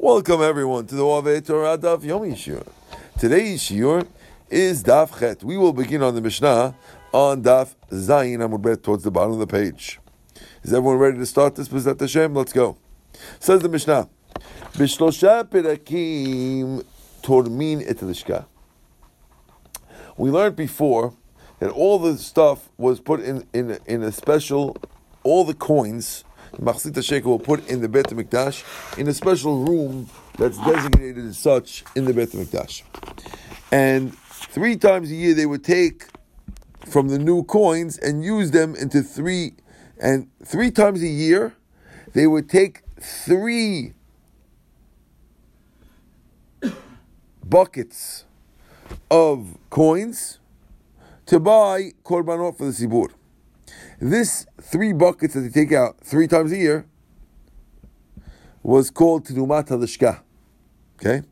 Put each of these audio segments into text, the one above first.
Welcome everyone to the Ove Torah Daf Yomi Shiur. Today's Shiur is Daf Chet. We will begin on the Mishnah on Daf Zayin Amud towards the bottom of the page. Is everyone ready to start this? Bezat Hashem, let's go. Says the Mishnah, Bishlosha Perakim Tormin Et We learned before that all the stuff was put in, in, in a special, all the coins the Machzit Shekel will put in the Bet Mikdash in a special room that's designated as such in the Bet Mikdash. And three times a year they would take from the new coins and use them into three, and three times a year they would take three buckets of coins to buy korbanot for the tzibur. This three buckets that they take out three times a year was called Terumat HaLishka. Okay?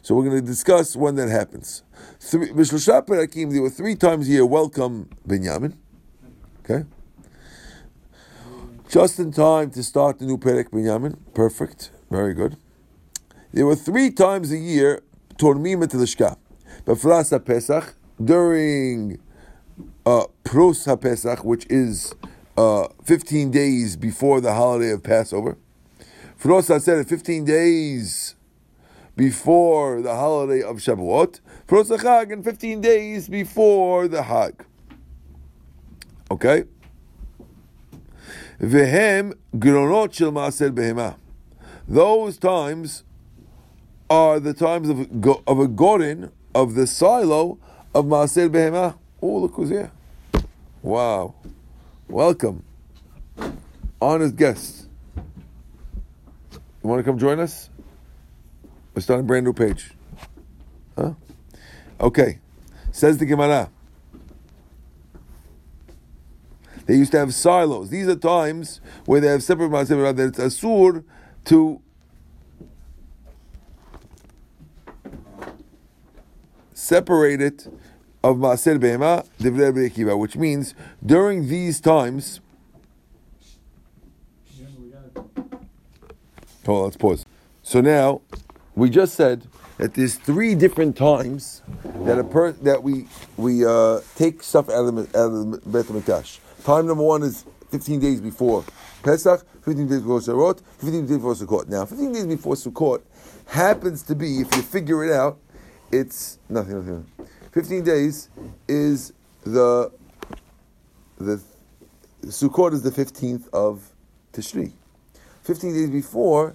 So we're going to discuss when that happens. Three, there were three times a year welcome Binyamin. Okay? Just in time to start the new Perek Binyamin. Perfect. Very good. There were three times a year Tormim Lishka. Befras Pesach, during uh, Pros HaPesach, which is uh, 15 days before the holiday of Passover. Pros said 15 days before the holiday of Shavuot. Pros HaChag, and 15 days before the Hag. Okay? Vehem gronot shel maaser behema. Those times are the times of, of a gorin, of the silo of maaser behema. Oh, look who's here. Wow. Welcome. Honored guests. You want to come join us? We're starting a brand new page. Huh? Okay. Says the Gemara. They used to have silos. These are times where they have separate maaser that it's asur to separate it of Maaser Behema, Divrei Akiva, which means during these times. Hold on, let's pause. So now, we just said that there's three different times that a per, that we we uh, take stuff out of the, out the. Time number one is 15 days before Pesach, 15 days before Sukkot, 15 days before Sukkot. Now, 15 days before Sukkot happens to be, if you figure it out, it's nothing, nothing. 15 days is the the Sukkot is the 15th of Tishri. 15 days before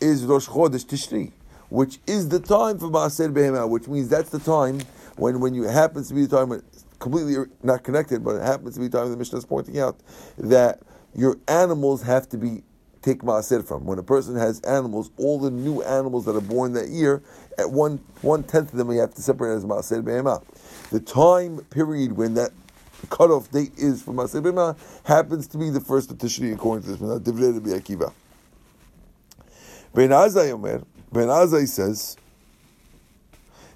is Rosh Chodesh Tishri, which is the time for Maaser Behemah, which means that's the time when, when you happens to be the time when completely er, not connected, but it happens to be the time the Mishnah is pointing out that your animals have to be take maaser from. When a person has animals, all the new animals that are born that year, at one one tenth of them you have to separate as maaser behema. The time period when that cutoff date is for maaser behema happens to be the first of Tishri according to this. Divrei Rabbi Akiva. Ben Azai Omer, Ben Azai says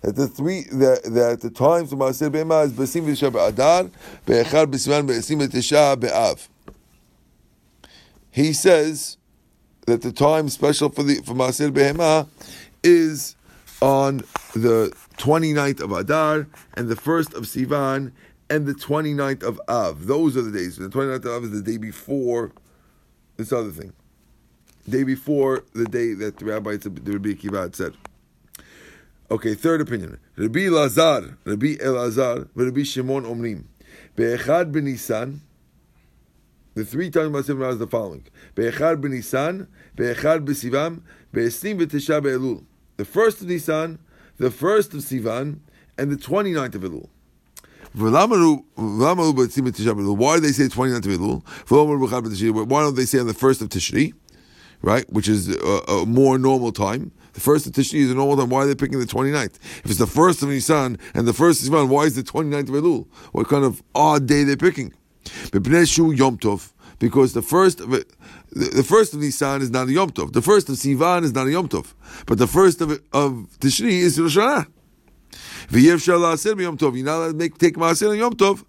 that the three that, that the times of Maaser Behema is Besim v'Tisha B'Adar, Be'echad B'Sivan Be'esim v'Tisha Be'Av he says that the time special for the for Maaser Behema is on the 29th of Adar and the 1st of Sivan and the 29th of Av. Those are the days. The 29th of Av is the day before this other thing. Day before the day that the Rabbi the Rabbi Akiva had said. Okay, third opinion. Rabbi Lazar, Rabbi Elazar, Rabbi Shimon Omrim. Be'echad b'Nisan, the three times Maaser is the following: Be'echad b'Nisan, Be'echad b'Sivan, Be'esnim v'Tisha be'Elul. The first of Nisan, the first of Sivan, and the 29th of Elul. Why do they say 29th of Elul? Why don't they say on the first of Tishri, right? Which is a, a, more normal time. The first of Tishri is a normal time. Why are they picking the 29th? If it's the first of Nisan and the first of Sivan, why is the 29th of Elul? What kind of odd day they're picking? Because the first of the first of Nisan is not a Yom Tov. The first of Sivan is not a Yom Tov. But the first of, of Tishri is Rosh Hashanah. V'yev shal la'aser Yom Tov. You're not allowed to make, take ma'aser on Yom Tov.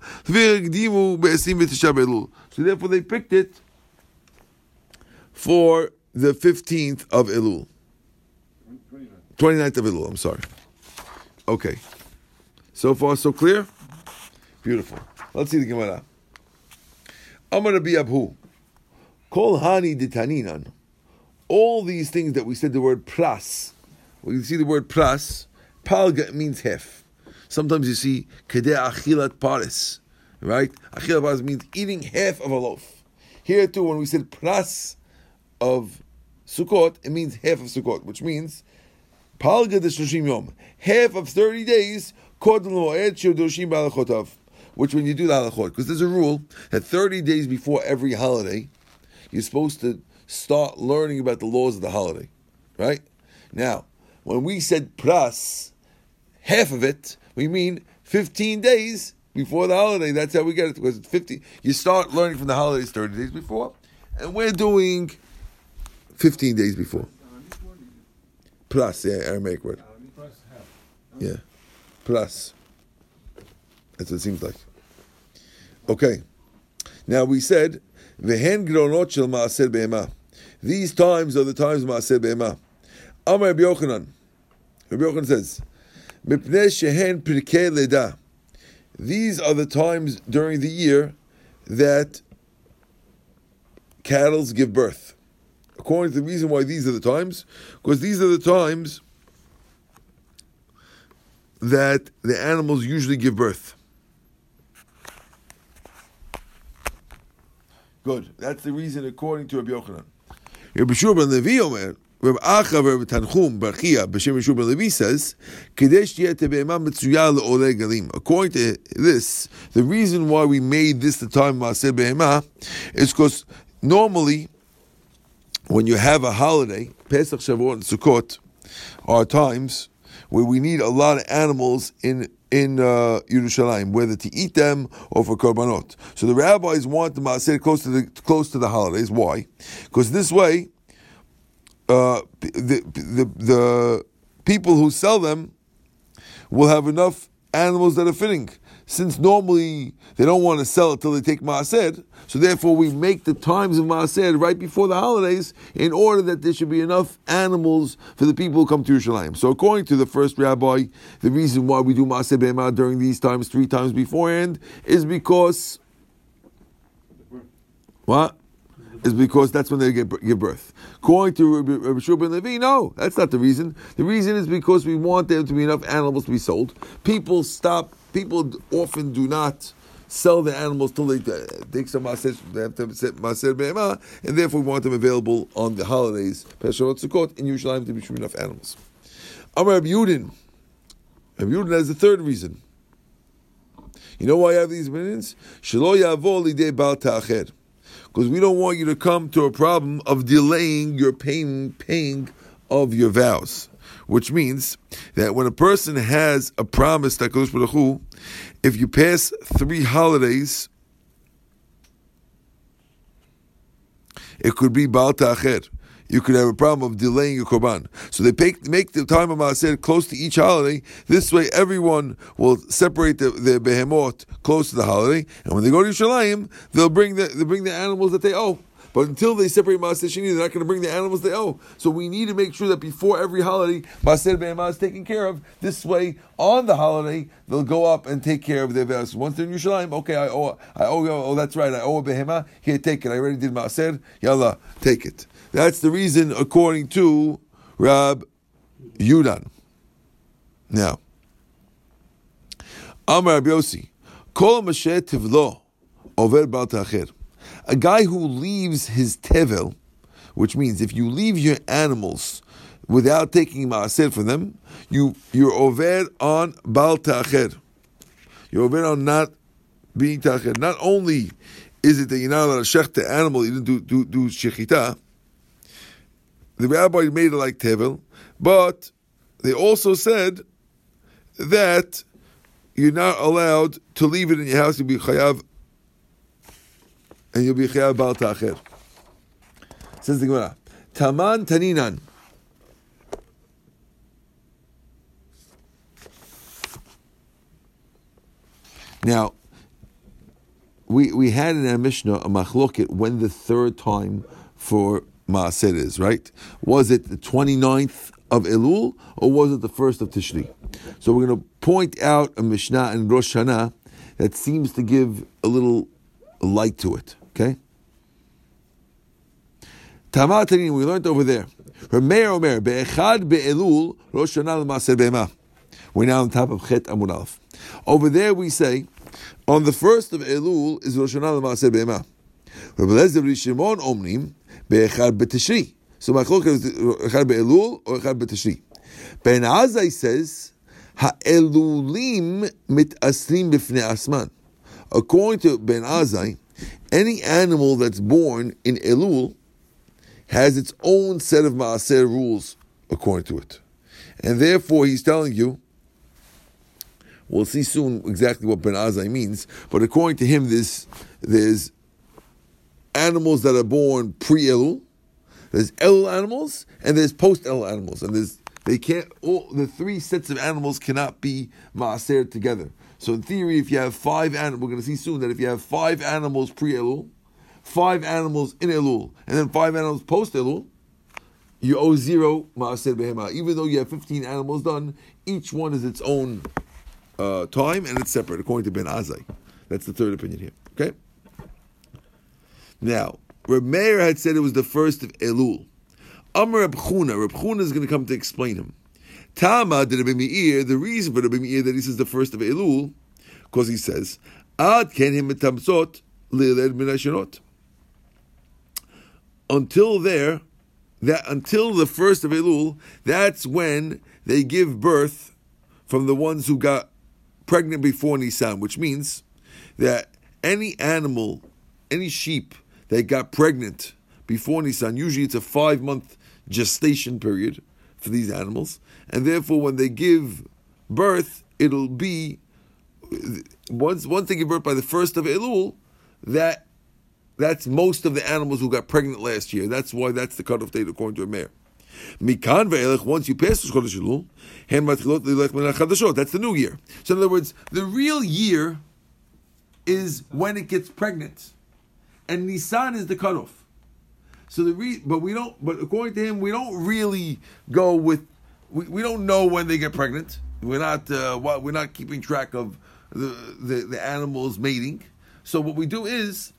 So therefore they picked it for the 15th of Elul. 29th of Elul, I'm sorry. Okay. So far, so clear? Beautiful. Let's see the Gemara. To be Abhu. Kol Hani Ditaninan. All these things that we said the word pras. We see the word pras. Palga means half. Sometimes you see Kedeh Achilat Paris. Right? Achilat Paris means eating half of a loaf. Here too, when we said pras of Sukkot, it means half of Sukkot, which means Palga de Yom. Half of 30 days, which when you do the halachot, because there's a rule that 30 days before every holiday, you're supposed to start learning about the laws of the holiday, right? Now, when we said pras, half of it, we mean 15 days before the holiday. That's how we get it, because it's 50. You start learning from the holidays 30 days before, and we're doing 15 days before. Plus, yeah, Aramaic word. Yeah, plus. That's what it seems like. Okay. Now we said, Vehen gronot shel maaser be'ema. These times are the times maaser be'ema. Amar Rabbi Yochanan. Rabbi Yochanan says, Mipnei shehen pirkei leda. These are the times during the year that cattle give birth according to the reason why these are the times, because these are the times that the animals usually give birth. Good. That's the reason according to Rabbi Yochanan. Rabbi Shua ben Levi Omer, Rabbi Acha Rabbi Tanchum Barchia B'Shem Rabbi Shua ben Levi says, Kadesh Metzuya Le'olei Galim. According to this, the reason why we made this the time of Maaseh Be'ema is because normally when you have a holiday, Pesach, Shavuot, and Sukkot are times where we need a lot of animals in in uh, Yerushalayim, whether to eat them or for korbanot. So the rabbis want the maaser close to the close to the holidays. Why? Because this way, uh, the, the the people who sell them will have enough animals that are fitting since normally they don't want to sell it till they take Maaser, so therefore we make the times of Maaser right before the holidays in order that there should be enough animals for the people who come to Yerushalayim. So according to the first rabbi, the reason why we do Maaser Behemah during these times, three times beforehand, is because what? Is because that's when they get, give birth. According to Rabbi Shua ben Levi, no, that's not the reason. The reason is because we want there to be enough animals to be sold. People stop people often do not sell the animals till they take some maser, they have to maser be'ema, and therefore we want them available on the holidays, Pesach Sukkot, in Yerushalayim to be sure enough animals. Amar Rabbi Yudin, Rabbi Yudin has the third reason. You know why I have these opinions? Shelo lidei bal. Because we don't want you to come to a problem of delaying your paying, paying of your vows which means that when a person has a promise that goes Baruch Hu, if you pass three holidays, it could be Baal Ta'acher. You could have a problem of delaying your korban. So they make, make the time of Maaser close to each holiday. This way, everyone will separate the, the behemoth close to the holiday, and when they go to Yerushalayim, they'll bring the they bring the animals that they owe. But until they separate Maaseh Sheni, they're not going to bring the animals they owe. So we need to make sure that before every holiday, Maaseh Be'emah is taken care of. This way, on the holiday, they'll go up and take care of their vows. Once they're in Yerushalayim, okay, I owe, I owe, oh, that's right, I owe a Behemah. Here, take it. I already did Maaseh. Yalla, take it. That's the reason, according to Rab Yudan. Now, Amar Rabbi Yossi, Kol Mashet Tivlo, Over Bal Ta'acher a guy who leaves his tevel, which means if you leave your animals without taking maaser for them, you you're over on bal ta'acher. You're over on not being ta'acher. Not only is it that you're not allowed to shech the animal, you didn't do do, do shechita. The rabbi made it like tevel, but they also said that you're not allowed to leave it in your house. You be chayav and you'll be chayav bal ta'acher. Says the Gemara, Taman taninan. Now, we we had in our Mishnah a machloket when the third time for Maaser is, right? Was it the 29th of Elul or was it the first of Tishri? So we're going to point out a Mishnah in Rosh Hashanah that seems to give a little light to it. Okay? Tamatarin, we learned over there. Rameir Omer, Be'echad Be'elul, Rosh Hashanah L'Maser Be'ema. We're now on top of Chet Amud Aleph. Over there we say, on the first of Elul is Rosh Hashanah L'Maser Be'ema. Rabbi Lezer Rishimon Omnim, Be'echad Be'tishri. So my chalok is Echad Be'elul or Echad Be'tishri. Ben Azai says, Ha'elulim aslim b'fnei asman. According to Ben Azai, any animal that's born in Elul has its own set of Maaser rules according to it. And therefore, he's telling you, we'll see soon exactly what Ben Azai means, but according to him, there's, there's animals that are born pre Elul, there's Elul animals, and there's post Elul animals, and there's they can't. All the three sets of animals cannot be maaser together. So in theory, if you have five animals, we're going to see soon that if you have five animals pre Elul, five animals in Elul, and then five animals post Elul, you owe zero maaser behema. Even though you have fifteen animals done, each one is its own uh, time and it's separate, according to Ben Azai. That's the third opinion here. Okay. Now, Reb had said it was the first of Elul. Amr Reb Chuna is going to come to explain him. Tama did Rabbi Meir, the reason for Rabbi Meir that he says the first of Elul, because he says, Ad ken him metamzot liled minashirot. Until there, that until the first of Elul, that's when they give birth from the ones who got pregnant before Nisan, which means that any animal, any sheep that got pregnant before Nisan, usually it's a five month gestation period for these animals, and therefore when they give birth, it'll be once once they give birth by the first of Elul, that that's most of the animals who got pregnant last year. That's why that's the cutoff date according to a mayor. Mikan once you pass the Elul. That's the new year. So in other words, the real year is when it gets pregnant, and Nisan is the cutoff. So the re- but we don't. But according to him, we don't really go with. We, we don't know when they get pregnant. We're not. Uh, we're not keeping track of the, the the animals mating. So what we do is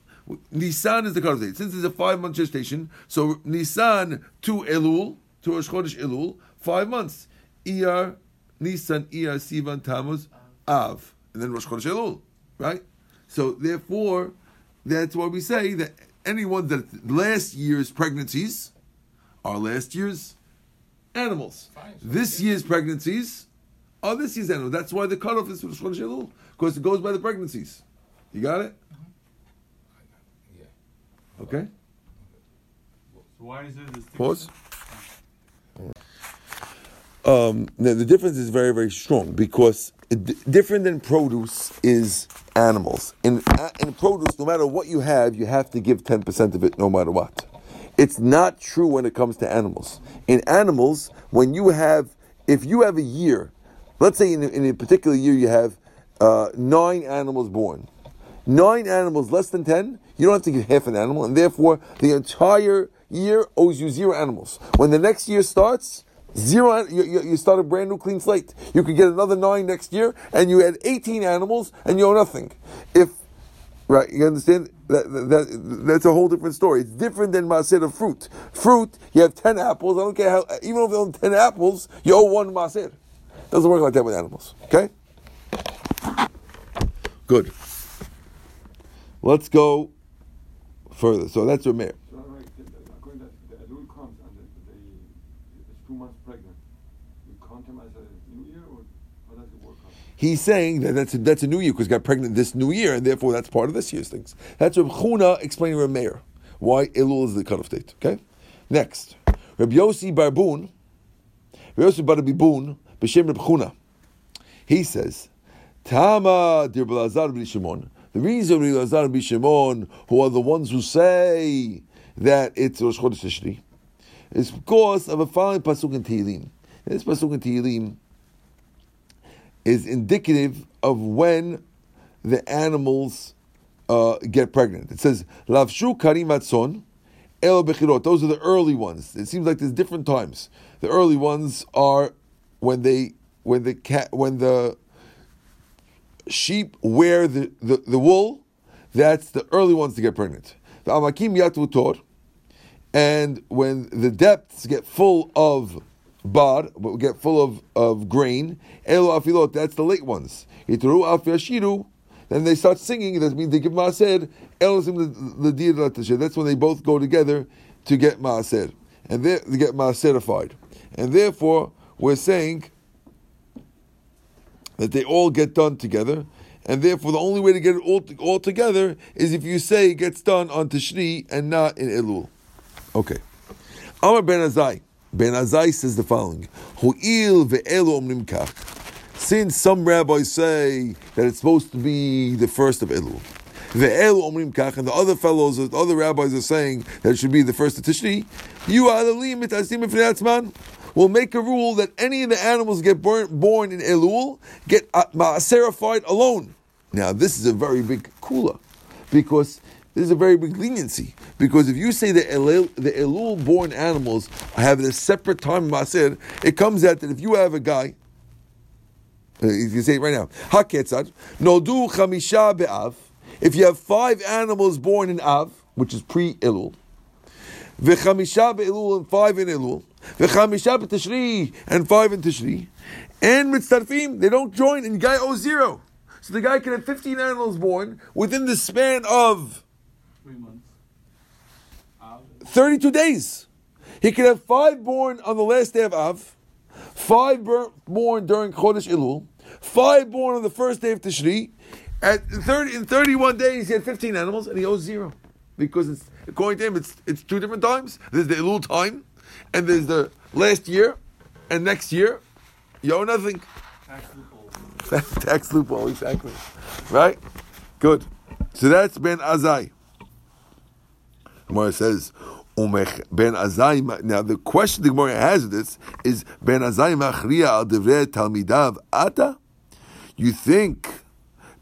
Nisan is the cutoff date. Since it's a five month gestation, so Nisan to Elul to Rosh Chodesh Elul, five months. Iyar, Nisan, Iyar, Sivan, Tammuz, Av, and then Rosh Chodesh Elul, right? So therefore, that's why we say that anyone that last year's pregnancies are last year's animals. Fine, so this year's pregnancies are this year's animals. That's why the cutoff is for Chodesh because it goes by the pregnancies. You got it? Yeah. Okay. So why is this? Pause. Um, the, the difference is very, very strong because it, different than produce is animals. In, in produce, no matter what you have, you have to give 10% of it no matter what. It's not true when it comes to animals. In animals, when you have, if you have a year, let's say in, in a particular year you have uh, nine animals born, nine animals less than 10, you don't have to give half an animal, and therefore the entire year owes you zero animals. When the next year starts, Zero, you, you, start a brand new clean slate. You could get another nine next year, and you had 18 animals, and you owe nothing. If, right, you understand? That, that, that's a whole different story. It's different than Maser of fruit. Fruit, you have 10 apples, I don't care how, even if you own 10 apples, you owe one Maser. Doesn't work like that with animals, okay? Good. Let's go further. So that's your mayor. He's saying that that's a, that's a new year because got pregnant this new year, and therefore that's part of this year's things. That's Reb Chuna explaining Reb Meir why Elul is the cutoff date. Okay, next Reb Yossi Barbun, Reb Yossi Barbibun, b'shem Reb Chuna. He says, Tama dir Belazar Shimon. The reason Belazar Shimon, who are the ones who say that it's Rosh Chodesh Tishri, is because of a following pasuk in Tehillim. This pasuk in Tehillim is indicative of when the animals uh, get pregnant. It says, Lavshu karim atzon, el bechirot. Those are the early ones. It seems like there's different times. the early ones are when they when the cat when the sheep wear the, the, the wool, that's the early ones to get pregnant. The amakim yatu tor, and when the depths get full of bar, but we get full of, of grain, elo afilot, that's the late ones. Itru afyashiru, then they start singing, that means they give maaser, elosim That's when they both go together to get maaser. And they get maaserified. And therefore, we're saying that they all get done together, and therefore the only way to get it all, all together is if you say it gets done on Tishri and not in Elul. Okay. Amar Ben Azai. Ben Azai says the following: Hu'il omrim kach. Since some rabbis say that it's supposed to be the first of Elul, ve'elu omrim kach, and the other fellows, the other rabbis are saying that it should be the first of Tishri, you are the limit man will make a rule that any of the animals get born, born in Elul get uh, ma'aserified alone. Now, this is a very big kula, because this is a very big leniency. Because if you say that Elul, the Elul born animals have a separate time maaser, it comes out that if you have a guy, if you say it right now, Haketzad, Nodu Chamisha Be'av, if you have five animals born in Av, which is pre Elul, V'chamisha be'elul and five in Elul. V'chamisha b'tishri and five in Tishri. And mitzarfim, they don't join and guy owes zero. So the guy can have 15 animals born within the span of Three months. 32 days. He can have five born on the last day of Av, five born during Chodesh Elul, five born on the first day of Tishri. At 30, in 31 days, he had 15 animals and he owes zero because it's according to him it's it's two different times. There's the Elul time, and there's the last year, and next year, you owe nothing. Tax loophole. Tax loophole, exactly. Right? Good. So that's Ben Azai. Gemara says, Ben Azai. Now the question the Gemara has this is Ben Azai machriya al divrei talmidav ata. You think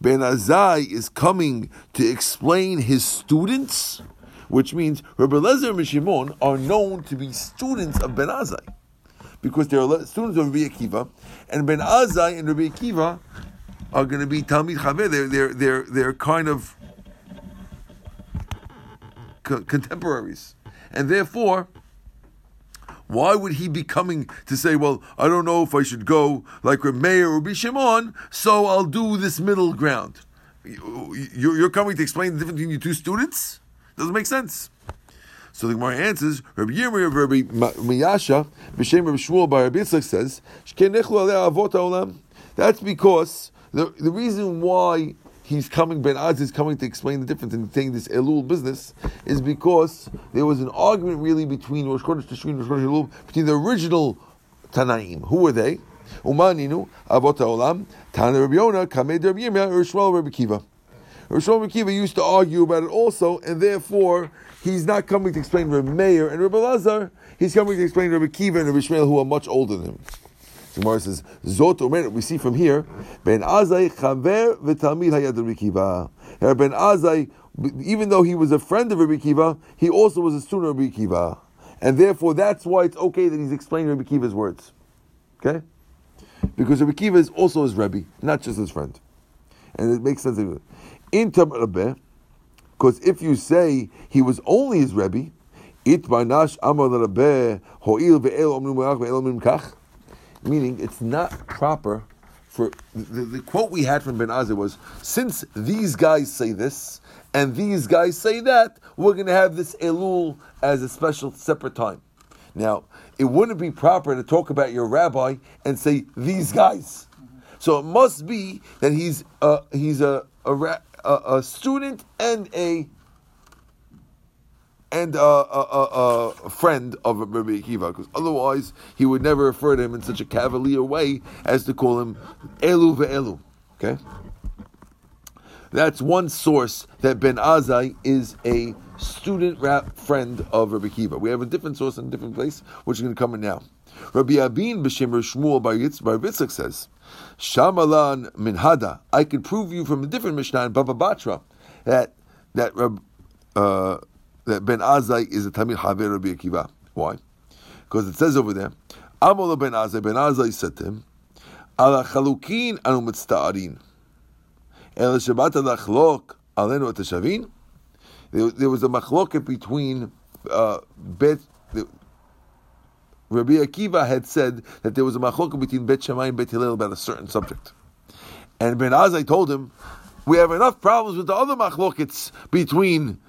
Ben Azai is coming to explain his students, which means Rabbi Lezer and Shimon are known to be students of Ben Azai, because they are students of Rabbi Akiva, and Ben Azai and Rabbi Akiva are going to be Talmid Chaver. They're they're they're they're kind of co- contemporaries, and therefore why would he be coming to say, well, I don't know if I should go like Meir or Bishimon, so I'll do this middle ground? You're coming to explain the difference between your two students? Doesn't make sense. So the Gemara answers, Rabbi Yirmi of Rabbi Miyasha, B'Shem Rabbi Shmuel by Rabbi Yitzchak says, That's because the, the reason why he's coming, Ben Az is coming to explain the difference in saying this Elul business, is because there was an argument really between Rosh Chodesh and Rosh Chodesh Elul, between the original Tanaim. Who were they? Umaninu, Avot Olam, Tana Rabbi Yonah, Kamed Rabbi Yirmiyah, Rishwal Rabbi Kiva. Rabbi Kiva used to argue about it also, and therefore he's not coming to explain Rabbi Meir and Rabbi Lazar, he's coming to explain Rabbi Kiva and Rabbi Shmuel, who are much older than him. Gemara says, Zot we see from here, Ben Azai Chaver v'Talmid Hayad Rabbi. Ben Azai, even though he was a friend of Rabbi Kiva, he also was a student of Rabbi Kiva. And therefore, that's why it's okay that he's explaining Rabbi Kiva's words. Okay? Because Rabbi Kiva is also his Rebbe, not just his friend. And it makes sense. In because if you say he was only his Rebbe, it barnash amar Rebbe ho'il ve'el ve'el kach, Meaning, it's not proper for the, the, quote we had from Ben Azai was since these guys say this and these guys say that, we're going to have this Elul as a special separate time. Now, it wouldn't be proper to talk about your rabbi and say these guys. So it must be that he's a, he's a, a, a student and a and a, a, a, friend of Rabbi Akiva, because otherwise he would never refer to him in such a cavalier way as to call him Elu ve'elu. Okay? That's one source that Ben Azai is a student rap friend of Rabbi Akiva. We have a different source in a different place, which is going to come in now. Rabbi Abin B'Shem Shmuel Bar Yitzchak says, Shamalan Minhada, I could prove you from a different Mishnah in Baba Batra that that uh, that Ben Azai is a Tamil Haver Rabbi Akiva. Why? Because it says over there, Amol ben Azai ben Azai said to him, Ala chalukin anu mitzta'arin. El Shabbat alachlok alenu atashavin. There was a machloket between uh, Bet. The, Rabbi Akiva had said that there was a machloket between Bet Shammai and Bet Hillel about a certain subject. And Ben Azai told him, we have enough problems with the other machlokets between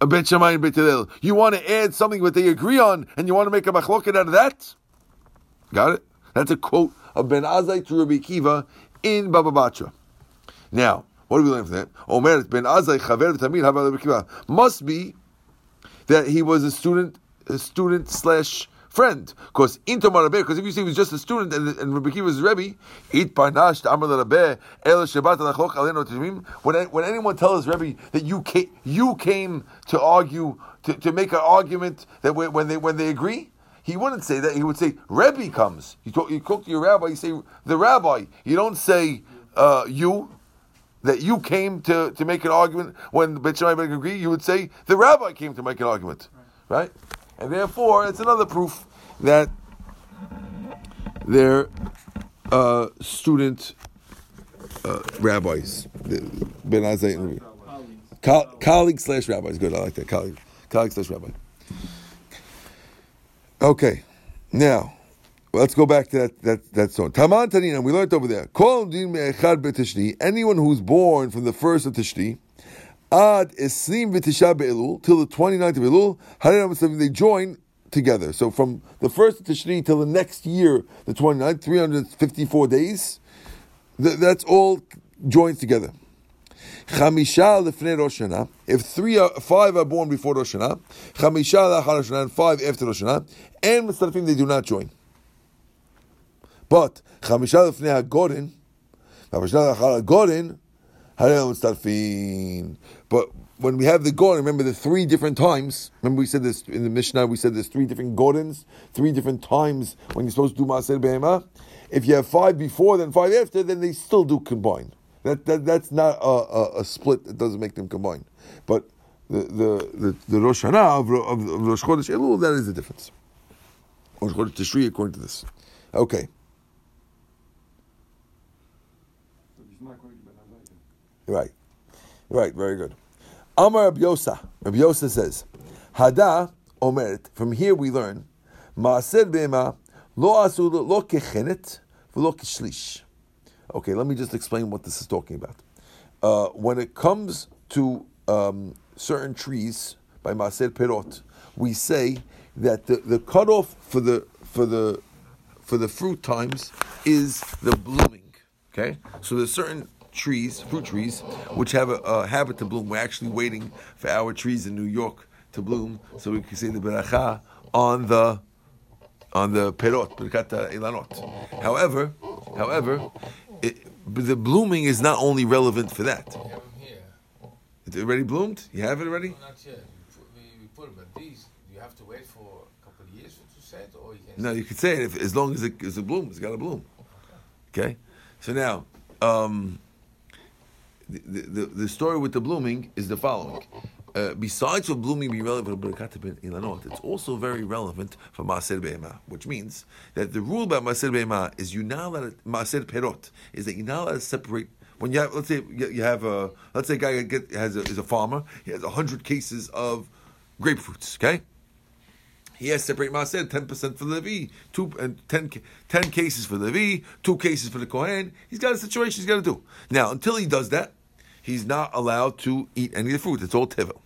a Bet Shammai and Bet Hillel. You want to add something that they agree on, and you want to make a machloket out of that? Got it? That's a quote of Ben Azai to Rabbi Kiva in Baba Batra. Now, what do we learn from that? Omer Ben Azai Chaver Tamid Havar Rabbi Akiva must be that he was a student, a student slash friend. Because into Rabbe, because if you say he was just a student and, and Rabbi Akiva was Rebbe, it parnash. When when anyone tells Rebbe that you came, you came to argue to, to make an argument that when they when they agree. He wouldn't say that. He would say, Rebbe comes. You talk, you talk to your rabbi, you say, the rabbi. You don't say, uh, you, that you came to, to make an argument when Bet Shammai Ben agree, you would say the rabbi came to make an argument, right? And therefore, it's another proof that they're uh, student uh, rabbis, Ben Azai. Colleague slash rabbis. Good, I like that. Colleague, slash rabbi. Okay, now let's go back to that that that song. Taman Tanina, we learned over there. Anyone who's born from the first of Tishri, ad esrim v'tisha be'elul till the 29th of Elul, Harinam they join together. So from the first of Tishri till the next year, the 29th, 354 days. th- that's all joined together. Chamisha lefnei Rosh. If three, are, five are born before Rosh Hashanah, Chamisha lachar Rosh and five after Rosh Hashanah, and Mitzrafim they do not join. But Chamisha lefnei Hagorin, Chamisha lachar Hagorin, Harei Mitzrafim. But when we have the Gorin, remember the three different times. Remember we said this in the Mishnah. We said there's three different Gorins, three different times when you're supposed to do Maaser Behemah. If you have five before, then five after, then they still do combine. That, that that's not a, a, a split that doesn't make them combine. But the the the, the Rosh Hashanah of, of, of Rosh Chodesh Elul, that is the difference. Rosh Chodesh Tishri, according to this. Okay, right, right, very good. Amar Rabbi Yosa. Rabbi Yosa says, Hada omeret. From here we learn, Maaser Bema lo asu lo kechenet v'lo kishlish. Okay, let me just explain what this is talking about. Uh, when it comes to um, certain trees by Maser Perot, we say that the, the cutoff for the for the for the fruit times is the blooming. Okay, so there's certain trees, fruit trees, which have a, a habit to bloom. We're actually waiting for our trees in New York to bloom, so we can say the beracha on the on the perot, ilanot. However, however, it, the blooming is not only relevant for that. We have them here. It already bloomed. You have it already. No, not yet. We put, we, we put them, but these, you have to wait for a couple of years to set, or you can. No, you could say it if, as long as it is a bloom. It's got to bloom. Okay. So now, um, the, the the story with the blooming is the following. Uh, besides for blooming being relevant for ben Ilanot, it's also very relevant for Maaser Be'ema, which means that the rule about Maaser Be'ema is you now let to, Maaser Perot, is that you now let separate, when you have, let's say you have a, let's say a guy has a, is a farmer, he has 100 cases of grapefruits, okay? He has to separate Maaser, 10% for the Levi, two, and 10, 10 cases for the Levi, two cases for the Kohen. He's got a situation he's got to do. Now, until he does that, he's not allowed to eat any of the fruit. It's all Tevel.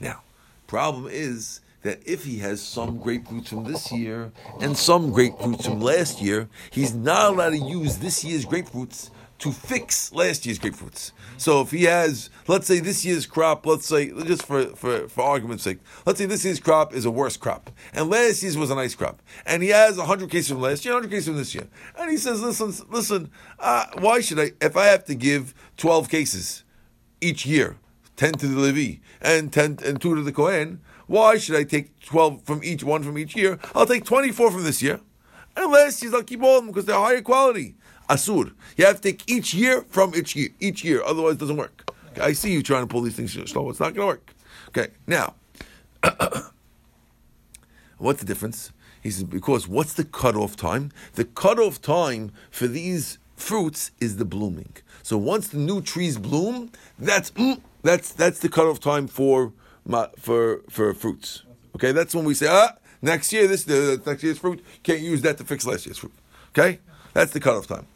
Now, problem is that if he has some grapefruits from this year and some grapefruits from last year, he's not allowed to use this year's grapefruits to fix last year's grapefruits. So if he has, let's say this year's crop, let's say, just for, for, for argument's sake, let's say this year's crop is a worse crop, and last year's was a nice crop, and he has 100 cases from last year, 100 cases from this year, and he says, listen, listen, uh, why should I, if I have to give 12 cases each year, 10 to the Levi and 10 and 2 to the Kohen, why should I take 12 from each one from each year? I'll take 24 from this year. And last year's I'll keep all of them because they're higher quality. Asur. You have to take each year from each year, each year, otherwise it doesn't work. Okay, I see you trying to pull these things slow. It's not going to work. Okay, now, what's the difference? He says, because what's the cutoff time? The cutoff time for these fruits is the blooming. So once the new trees bloom, that's mm, that's that's the cutoff time for for for fruits. Okay, that's when we say ah next year this the next year's fruit can't use that to fix last year's fruit. Okay, that's the cutoff time.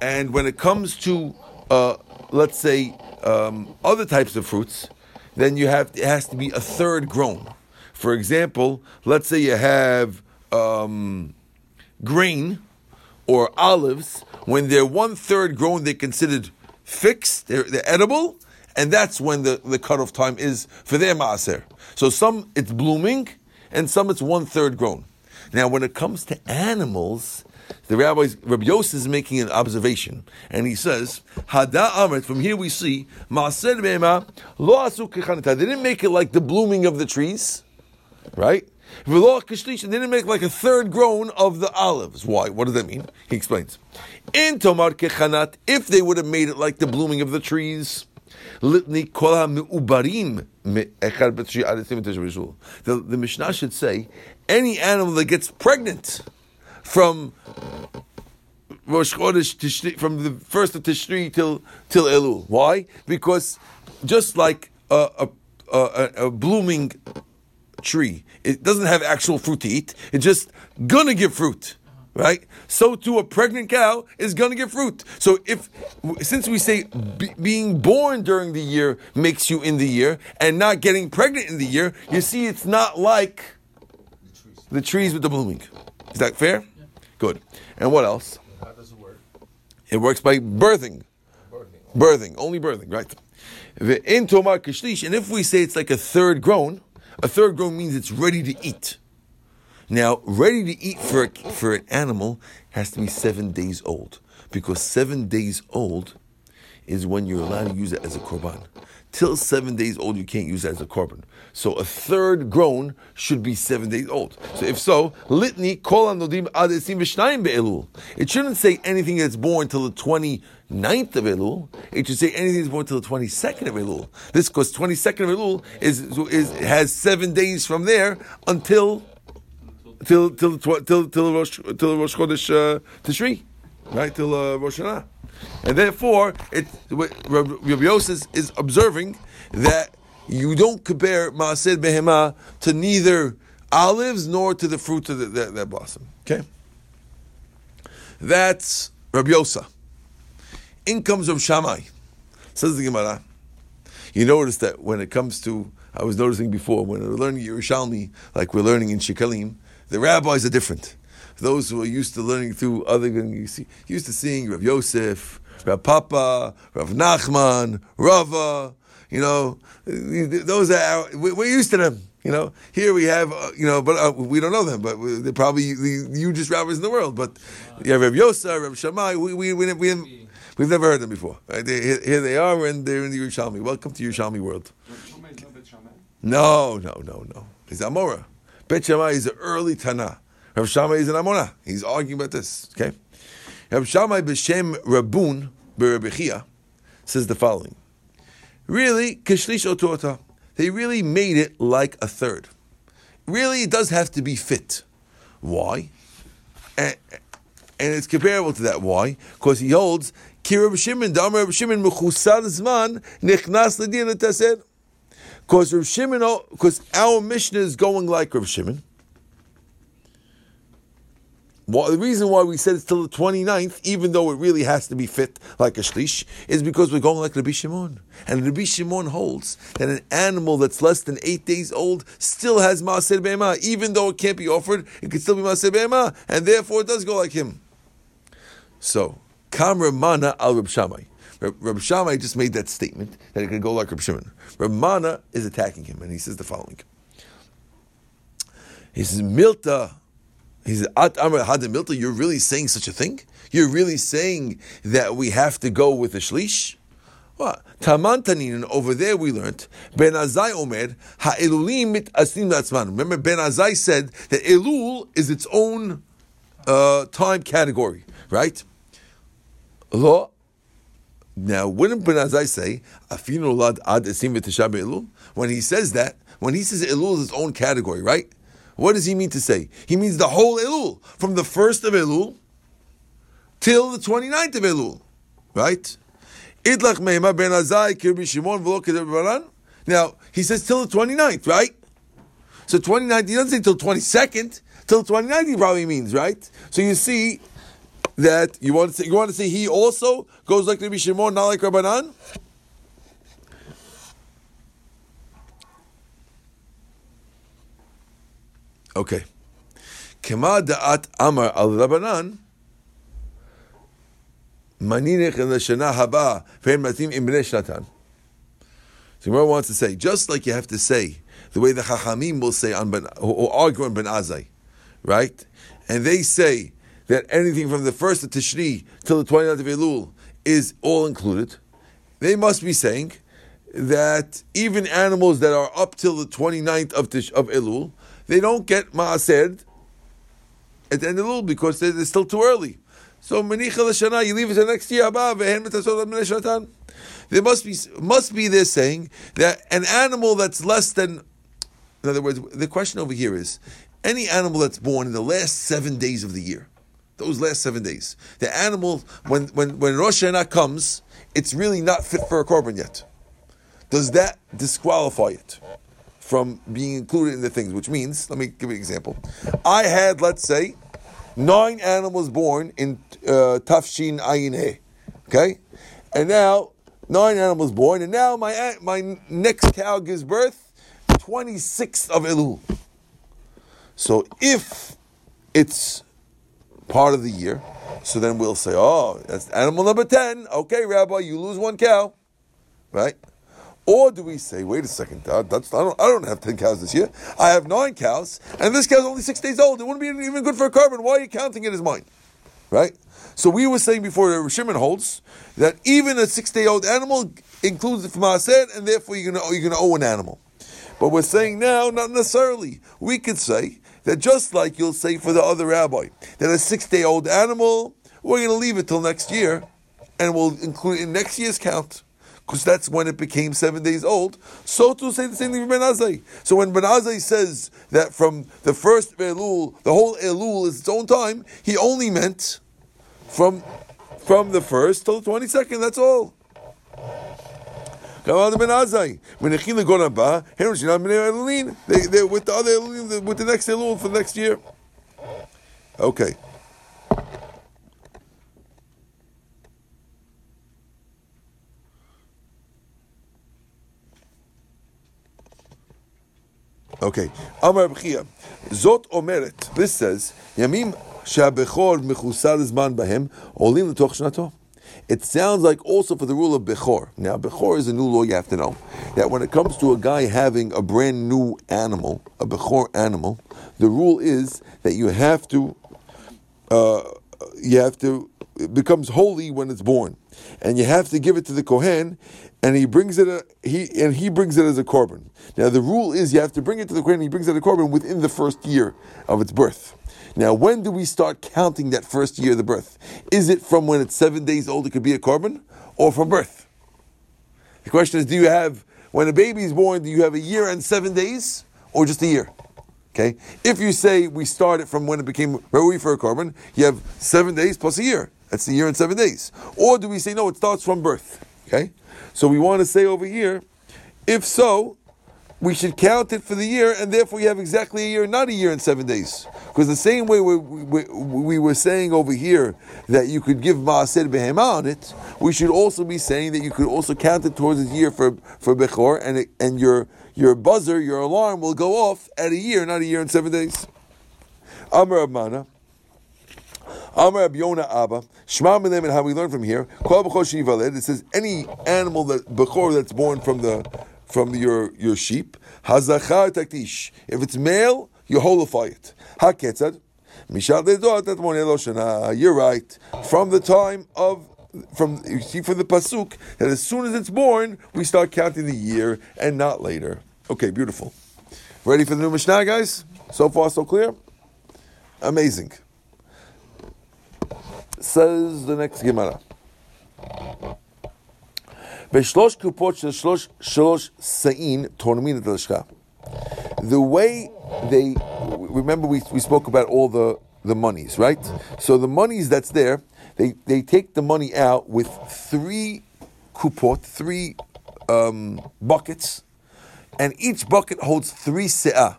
And when it comes to uh, let's say um, other types of fruits, then you have it has to be a third grown. For example, let's say you have um, grain or olives. When they're one third grown, they're considered fixed. They're, they're edible, and that's when the, the cutoff time is for their maaser. So some it's blooming, and some it's one third grown. Now, when it comes to animals, the rabbis, Rabbi Yosef is making an observation, and he says, "Hada amrit." From here we see maaser be'ema lo asu. They didn't make it like the blooming of the trees, right? They didn't make like a third grown of the olives. Why? What does that mean? He explains. In tomar kechanat, if they would have made it like the blooming of the trees. Litni kol. The the Mishnah should say any animal that gets pregnant from Rosh Chodesh Tishri, from the first of Tishri till till Elul. Why? Because just like a, a, a, a blooming tree, it doesn't have actual fruit to eat. It's just gonna give fruit. Right, so too a pregnant cow is going to give fruit. So if, since we say be, being born during the year makes you in the year, and not getting pregnant in the year, you see it's not like the trees with the blooming. Is that fair? Good. And what else? How does it work? It works by birthing. Birthing. Birthing, only birthing, right? And if we say it's like a third grown, a third grown means it's ready to eat. Now, ready to eat for a, for an animal has to be seven days old, because seven days old is when you're allowed to use it as a korban. Till seven days old, you can't use it as a korban. So a third grown should be seven days old. So if so, litni kol anodim adesim v'shnayim be'elul. It shouldn't say anything that's born till the 29th of Elul. It should say anything that's born till the 22nd of Elul. This because 22nd of Elul is, is has seven days from there until till till till till till Rosh till Rosh Chodesh uh, Tishri, right till uh, Rosh Hashanah, and therefore it Rabbi Yosef is observing that you don't compare Maaser Behema to neither olives nor to the fruit of the, that, that blossom. Okay, that's Rabbi Yosef. In comes Rav Shammai. Says the Gemara. You notice that when it comes to, I was noticing before, when we're learning Yerushalmi, like we're learning in Shekalim, the rabbis are different. Those who are used to learning through other, you see, used to seeing Rav Yosef, Rav Papa, Rav Nachman, Rava, you know, those are, our, we're used to them. You know, here we have, uh, you know, but uh, we don't know them, but they're probably the hugest rabbis in the world. But you have Rav Yosa, Rav Shammai, we, we, we, we, we've never heard them before. Right? They, here they are, and they're in the Yerushalmi. Welcome to Yerushalmi world. No, no, no, no. He's Amora. Bet Shammai is an early Tana. Rav Shammai is an Amora. He's arguing about this. Okay. Rav Shammai b'shem Rabun b'Rebechia says the following. Really, kishlish otota. They really made it like a third. Really, it does have to be fit. Why? And, and it's comparable to that. Why? Because he holds Kirab Shimon, Dam Rab Shimon, Mechusar Zman, Nichnas Ladin Tased. Because Rav Shimon, because our Mishnah is going like Rav Shimon. Well, the reason why we said it's till the 29th, even though it really has to be fit like a shlish, is because we're going like Rabbi Shimon. And Rabbi Shimon holds that an animal that's less than eight days old still has Maaser Be'ema. Even though it can't be offered, it can still be Maaser Be'ema, and therefore it does go like him. So, Kamra Mana al Rab Shammai. Rab Shammai just made that statement that it could go like Rab Shimon. Rab Mana is attacking him, and he says the following. He says, Milta he said, At Amr you're really saying such a thing? You're really saying that we have to go with the shlish? What? Taman Tanin, over there we learned, Ben Azai Omer, Ha'elulim mit aslim latzman. Remember, Ben Azai said that Elul is its own uh, time category, right? Lo. Now, wouldn't Ben Azai say, Afinu lad ad v'tisha Elul? When he says that, when he says Elul is its own category, right? What does he mean to say? He means the whole Elul, from the first of Elul till the 29th of Elul, right? Idlach meima ben azai kirbi shimon Now, he says till the 29th, right? So 29th, he doesn't say till 22nd, till 29th he probably means, right? So you see that you want to say, you want to say he also goes like Rabbi Shimon, not like Rabbanan? Okay. Kema da'at amar al Rabbanan, maninech in the shana haba, ve'en matim im bnei shnatan. So Gemara wants to say, just like you have to say, the way the Chachamim will say on ben, or argue on Ben Azai, right? And they say that anything from the first of Tishri till the 29th of Elul is all included. They must be saying that even animals that are up till the 29th of, Tish, of Elul, they don't get Maaser at the end of Elul because they're, they're still too early. So Menicha Lashana, you leave it to next year, above. there must be must be this saying that an animal that's less than in other words, the question over here is any animal that's born in the last seven days of the year, those last seven days, the animal, when, when, when Rosh Hashanah comes, it's really not fit for a korban yet. Does that disqualify it from being included in the things? Which means, let me give you an example. I had, let's say, nine animals born in uh, Tafshin Ayin okay? And now, nine animals born, and now my, my next cow gives birth 26th of Elul. So if it's part of the year, so then we'll say, oh, that's animal number 10. Okay, Rabbi, you lose one cow. Right? Or do we say, wait a second, Dad, that's, I, don't, I don't have 10 cows this year. I have nine cows, and this cow's only six days old. It wouldn't be even good for a korban. Why are you counting it as mine? Right? So we were saying before that Shimon holds that even a six day old animal includes the Maaser, and therefore you're going you're to owe an animal. But we're saying now, not necessarily. We could say that just like you'll say for the other rabbi, that a six day old animal, we're going to leave it till next year, and we'll include it in next year's count. Because that's when it became seven days old. So to say the same thing for Ben Azai. So when Ben Azai says that from the first Elul, the whole Elul is its own time, he only meant from from the first till the twenty second. That's all. Kamal ben Azai. Shinam Bnei Elulin. They, they with the other with the next Elul for the next year. Okay. Okay. Amar Bchia. Zot Omeret. This says, Yamim שהבכור מחוסר זמן בהם, עולים לתוך שנתו. It sounds like also for the rule of Bechor. Now, Bechor is a new law you have to know. That when it comes to a guy having a brand new animal, a Bechor animal, the rule is that you have to, uh, you have to, it becomes holy when it's born. And you have to give it to the Kohen, and he brings it, a, he and he brings it as a korban. Now the rule is you have to bring it to the Kohen, and he brings it a korban within the first year of its birth. Now, when do we start counting that first year of the birth? Is it from when it's seven days old, it could be a korban, or from birth? The question is, do you have, when a baby is born, do you have a year and seven days, or just a year? Okay? If you say we start it from when it became ready for a korban, you have seven days plus a year. That's a year and seven days. Or do we say, no, it starts from birth? Okay? So we want to say over here, if so, we should count it for the year, and therefore you have exactly a year, not a year and seven days. Because the same way we, we, we were saying over here that you could give Maaser Behema on it, we should also be saying that you could also count it towards a year for, for Bechor, and, it, and your, your buzzer, your alarm will go off at a year, not a year and seven days. Amar Abmana. Amar Abiona Abba, Shema and how we learn from here, it says any animal that Bechor that's born from the from your, your sheep. Hazachar taktish. If it's male, you holify it. Haketzad. You're right. From the time of from you see from the pasuk that as soon as it's born, we start counting the year and not later. Okay, beautiful. Ready for the new Mishnah, guys? So far, so clear. Amazing Says the next Gemara. בשלוש קופות של שלוש, שלוש שאים תורמים את הלשכה. The way they, remember we, we spoke about all the, the monies, right? So the monies that's there, they, they take the money out with three kupot, three um, buckets, and each bucket holds three se'ah.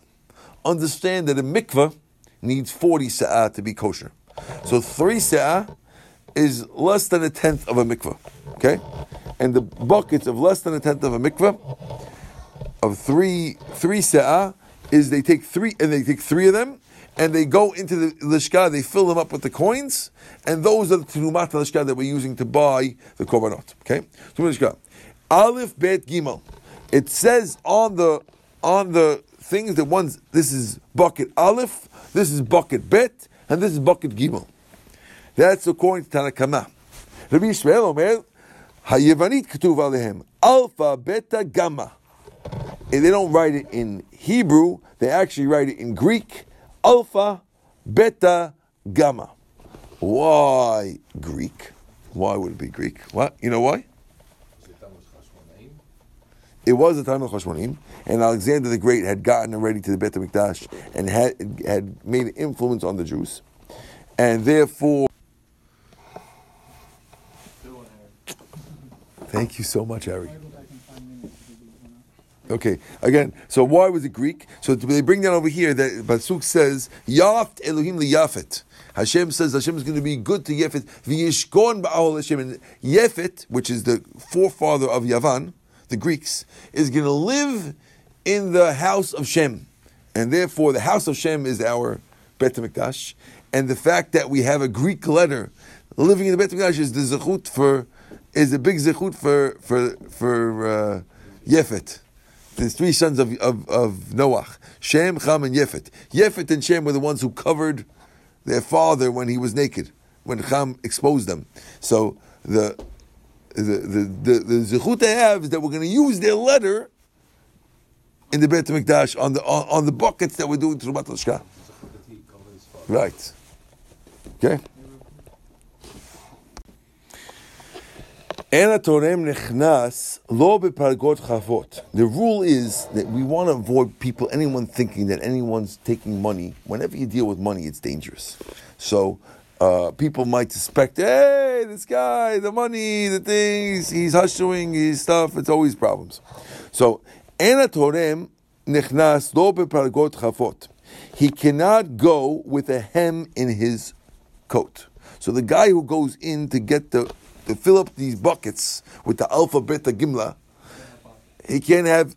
Understand that a mikveh needs 40 se'ah to be kosher. So three se'ah is less than a tenth of a mikveh, okay? And the buckets of less than a tenth of a mikveh, of three three se'ah, is they take three and they take three of them and they go into the lishka, they fill them up with the coins, and those are the terumat lishka that we're using to buy the korbanot. Okay, aleph bet gimel. It says on the on the things that one's this is bucket aleph, this is bucket bet, and this is bucket gimel. That's according to Tanakama. Rabbi Yishmael Omer, Hayevanit ketuv alehem alpha beta gamma. And they don't write it in Hebrew; they actually write it in Greek. Alpha, beta, gamma. Why Greek? Why would it be Greek? What? You know why? It Chashmonaim? Was the time of Chashmonim, and Alexander the Great had gotten already to the Beit HaMikdash and had, had made an influence on the Jews. And therefore, thank you so much, Harry. Why would I can find minutes to do this one? Okay, again, so why was it Greek? So they bring down over here that Basuk says, Yaft Elohim liyafet. Hashem says Hashem is going to be good to Yefet. V'yishkon ba'ahol Hashem. And Yefet, which is the forefather of Yavan, the Greeks, is going to live in the house of Shem. And therefore, the house of Shem is our Bet HaMikdash. And the fact that we have a Greek letter living in the Bet HaMikdash is the zechut for, is a big zechut for, for, for uh, Yefet. The three sons of, of, of Noach, Shem, Cham, and Yefet. Yefet and Shem were the ones who covered their father when he was naked, when Cham exposed them. So the the the the, the zechut they have is that we're going to use their letter in the Beit Hamikdash on the on, on, the buckets that we're doing Trumat Lashka. Right. Okay. The rule is that we want to avoid people, anyone thinking that anyone's taking money. Whenever you deal with money, it's dangerous. So uh, people might suspect, hey, this guy, the money, the things, he's hushing his stuff. It's always problems. So אין התורם נכנס לא בפלגות חפות. He cannot go with a hem in his coat. So the guy who goes in to get the to fill up these buckets with the alpha beta gimla, he can't have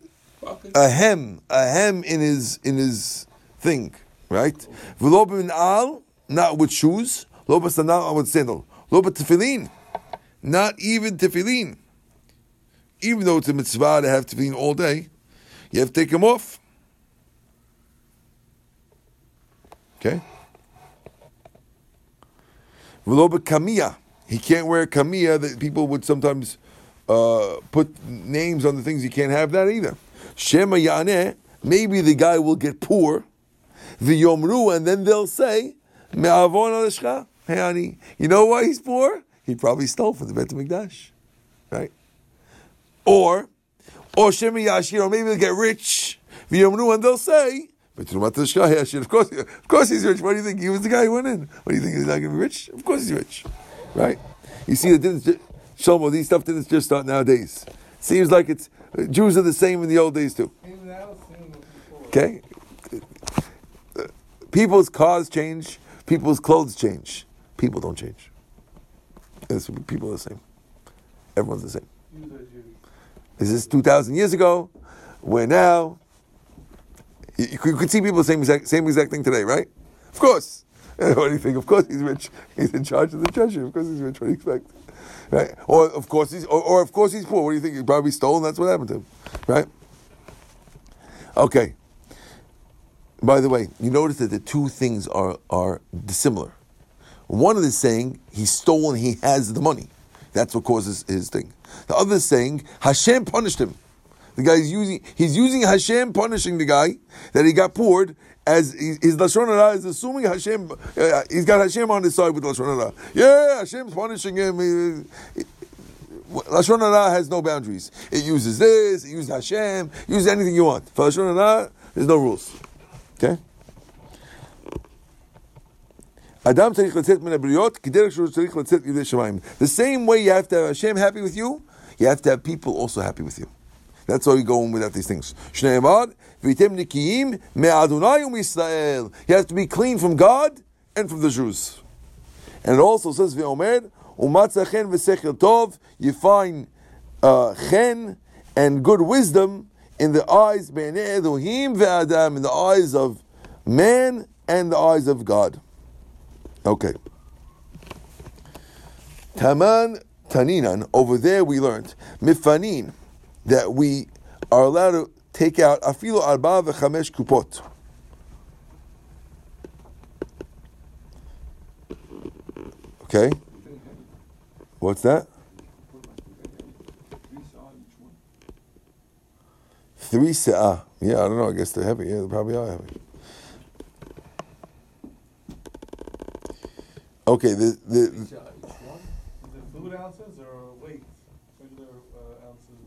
a hem, a hem in his in his thing, right? V'lo b'min'al, not with shoes. Lo b'sanal, with sandal. Lo b'tefillin, not even tefillin. Even though it's a mitzvah to have tefillin all day, you have to take them off. Okay. V'lo b'kamiyah. He can't wear a kamiyah that people would sometimes uh, put names on the things he can't have that either. Shema yaneh, maybe the guy will get poor. V'yomru, and then they'll say, Me'avon alishcha. Hey, honey, you know why he's poor? He probably stole from the Bet Mikdash, right? Or, or Shema yashir, or maybe they'll get rich. And they'll say. Of course, of course he's rich. What do you think? He was the guy who went in. What do you think? He's not going to be rich? Of course he's rich, right? You see, it didn't. Shlomo, these stuff didn't just start nowadays. Seems like it's Jews are the same in the old days too. Okay, people's cars change, people's clothes change. People don't change. People are the same. Everyone's the same. Is this two thousand years ago? Where now? You, you could- see people same exact same exact thing today, right? Of course. What do you think? Of course he's rich. He's in charge of the treasury. Of course he's rich. What do you expect? Right? Or of course he's or, or of course he's poor. What do you think? He probably stole that's what happened to him. Right? Okay. By the way, you notice that the two things are are dissimilar. One of the saying he stole and he has the money. That's what causes his thing. The other is saying Hashem punished him. The guy is using he's using Hashem punishing the guy that he got poured as his lashon hara is assuming Hashem. Uh, he's got Hashem on his side with lashon hara. Yeah, Hashem's punishing him. Lashon hara has no boundaries. It uses this. It uses Hashem. Use anything you want. For lashon hara, there's no rules. Okay. Adam tzarich letzet min habriot, kederech shu tzarich letzet yidei shemayim. The same way you have to have Hashem happy with you, you have to have people also happy with you. That's why you go on without these things. Amad, v'yitem nikiyim me'adonai u'misrael. You have to be clean from God and from the Jews. And it also says, v'omer, u'matzah chen v'sechel tov, you find uh, chen and good wisdom in the eyes, be'nei Elohim ve'adam, in the eyes of man and the eyes of God. Okay. Taman Taninan, over there we learned, mifanin, that we are allowed to take out afilo arba v'chamesh kupot. Okay? What's that? Three se'ah. Yeah, I don't know. I guess they're heavy. Yeah, they probably are heavy. Okay, the, the, Is it food ounces or weight? Regular uh, ounces?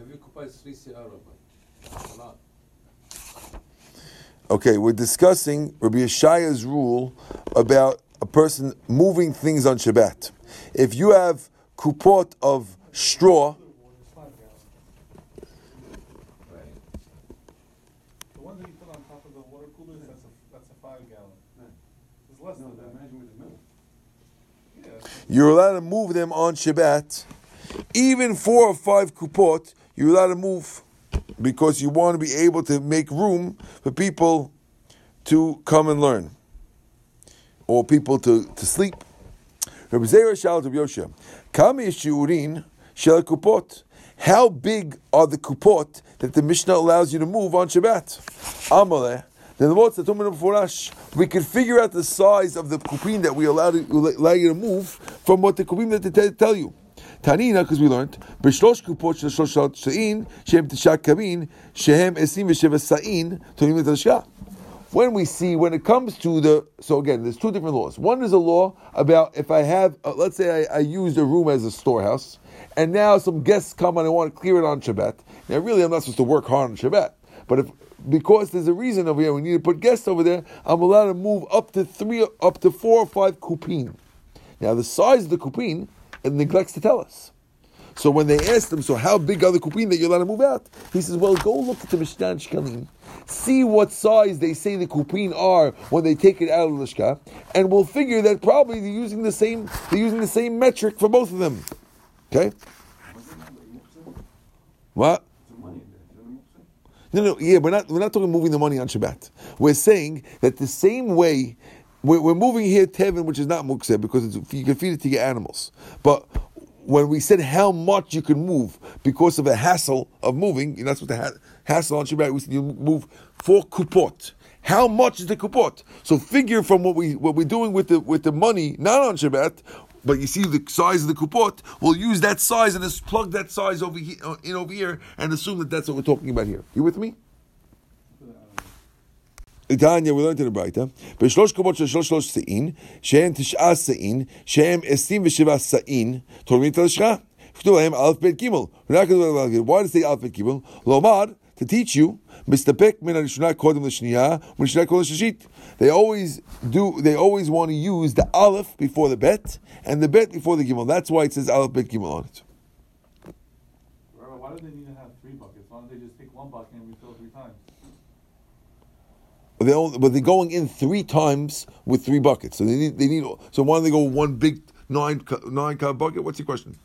Every kupa is three se'ah, Rabbi. A lot. Okay, we're discussing Rabbi Yeshaya's rule about a person moving things on Shabbat. If you have kupot of straw, It's five gallon. Right. The one that you put on top of the water coolers, that's a, that's a five gallon. It's less than that. Yeah. You're allowed to move them on Shabbat. Even four or five kupot, you're allowed to move because you want to be able to make room for people to come and learn or people to, to sleep. Rabbi Zera of Shel. How big are the kupot that the Mishnah allows you to move on Shabbat? Amaleh. Then the what's the Tumah Furash? We can figure out the size of the kupin that we allow, to, allow you to move from what the kupin that they tell- you. Tanina, because we learned, B'shlosh kupot shel shlosh shehem tisha kabin, shehem esim v'sheva sa'in, tonim when we see when it comes to the so again there's two different laws one is a law about if i have uh, let's say I, I a room as a storehouse and now some guests come and i want to clear it on shabbat now really i'm not supposed to work hard on shabbat but if because there's a reason over here we need to put guests over there i'm allowed to move up to three up to four or five kupin now the size of the kupin it neglects to tell us so when they asked him, so how big are the kupin that you're allowed to move out? He says, well, go look at the Mishnah Shekalim. See what size they say the kupin are when they take it out of the Lishka, and we'll figure that probably they're using the same they're using the same metric for both of them. Okay? What? No, no, yeah, we're not we're not talking moving the money on Shabbat. We're saying that the same way we're, we're moving here tevin, which is not mukseh because you can feed it to your animals. But when we said how much you can move because of the hassle of moving, you're not supposed to ha- hassle on Shabbat. We said you move four kupot. How much is the kupot? So figure from what we what we're doing with the with the money, not on Shabbat, but you see the size of the kupot. We'll use that size and just plug that size over here uh, in over here and assume that that's what we're talking about here. You with me? Tanya, we learned in the Braita. בשלוש קומות של שלוש שלוש שאים, שהן תשעה שאים, שהם עשרים ושבעה שאים, תורמים את הלשכה. כתוב להם א' ב' ג'. ורק כתוב להם א' ב'. Why does it say א' ב' ג'? לומר, to teach you, מסתפק מן הראשונה קודם לשנייה, ומשנייה קודם לשלישית. They always do, they always want to use the aleph before the bet, and the bet before the gimel. That's why it says aleph bet gimel on it. Remember, why do they need to have three buckets? Why don't they just take one bucket and refill three times? They only, but they're going in three times with three buckets. So they need, they need. So why don't they go one big nine cu- nine cup bucket? What's your question?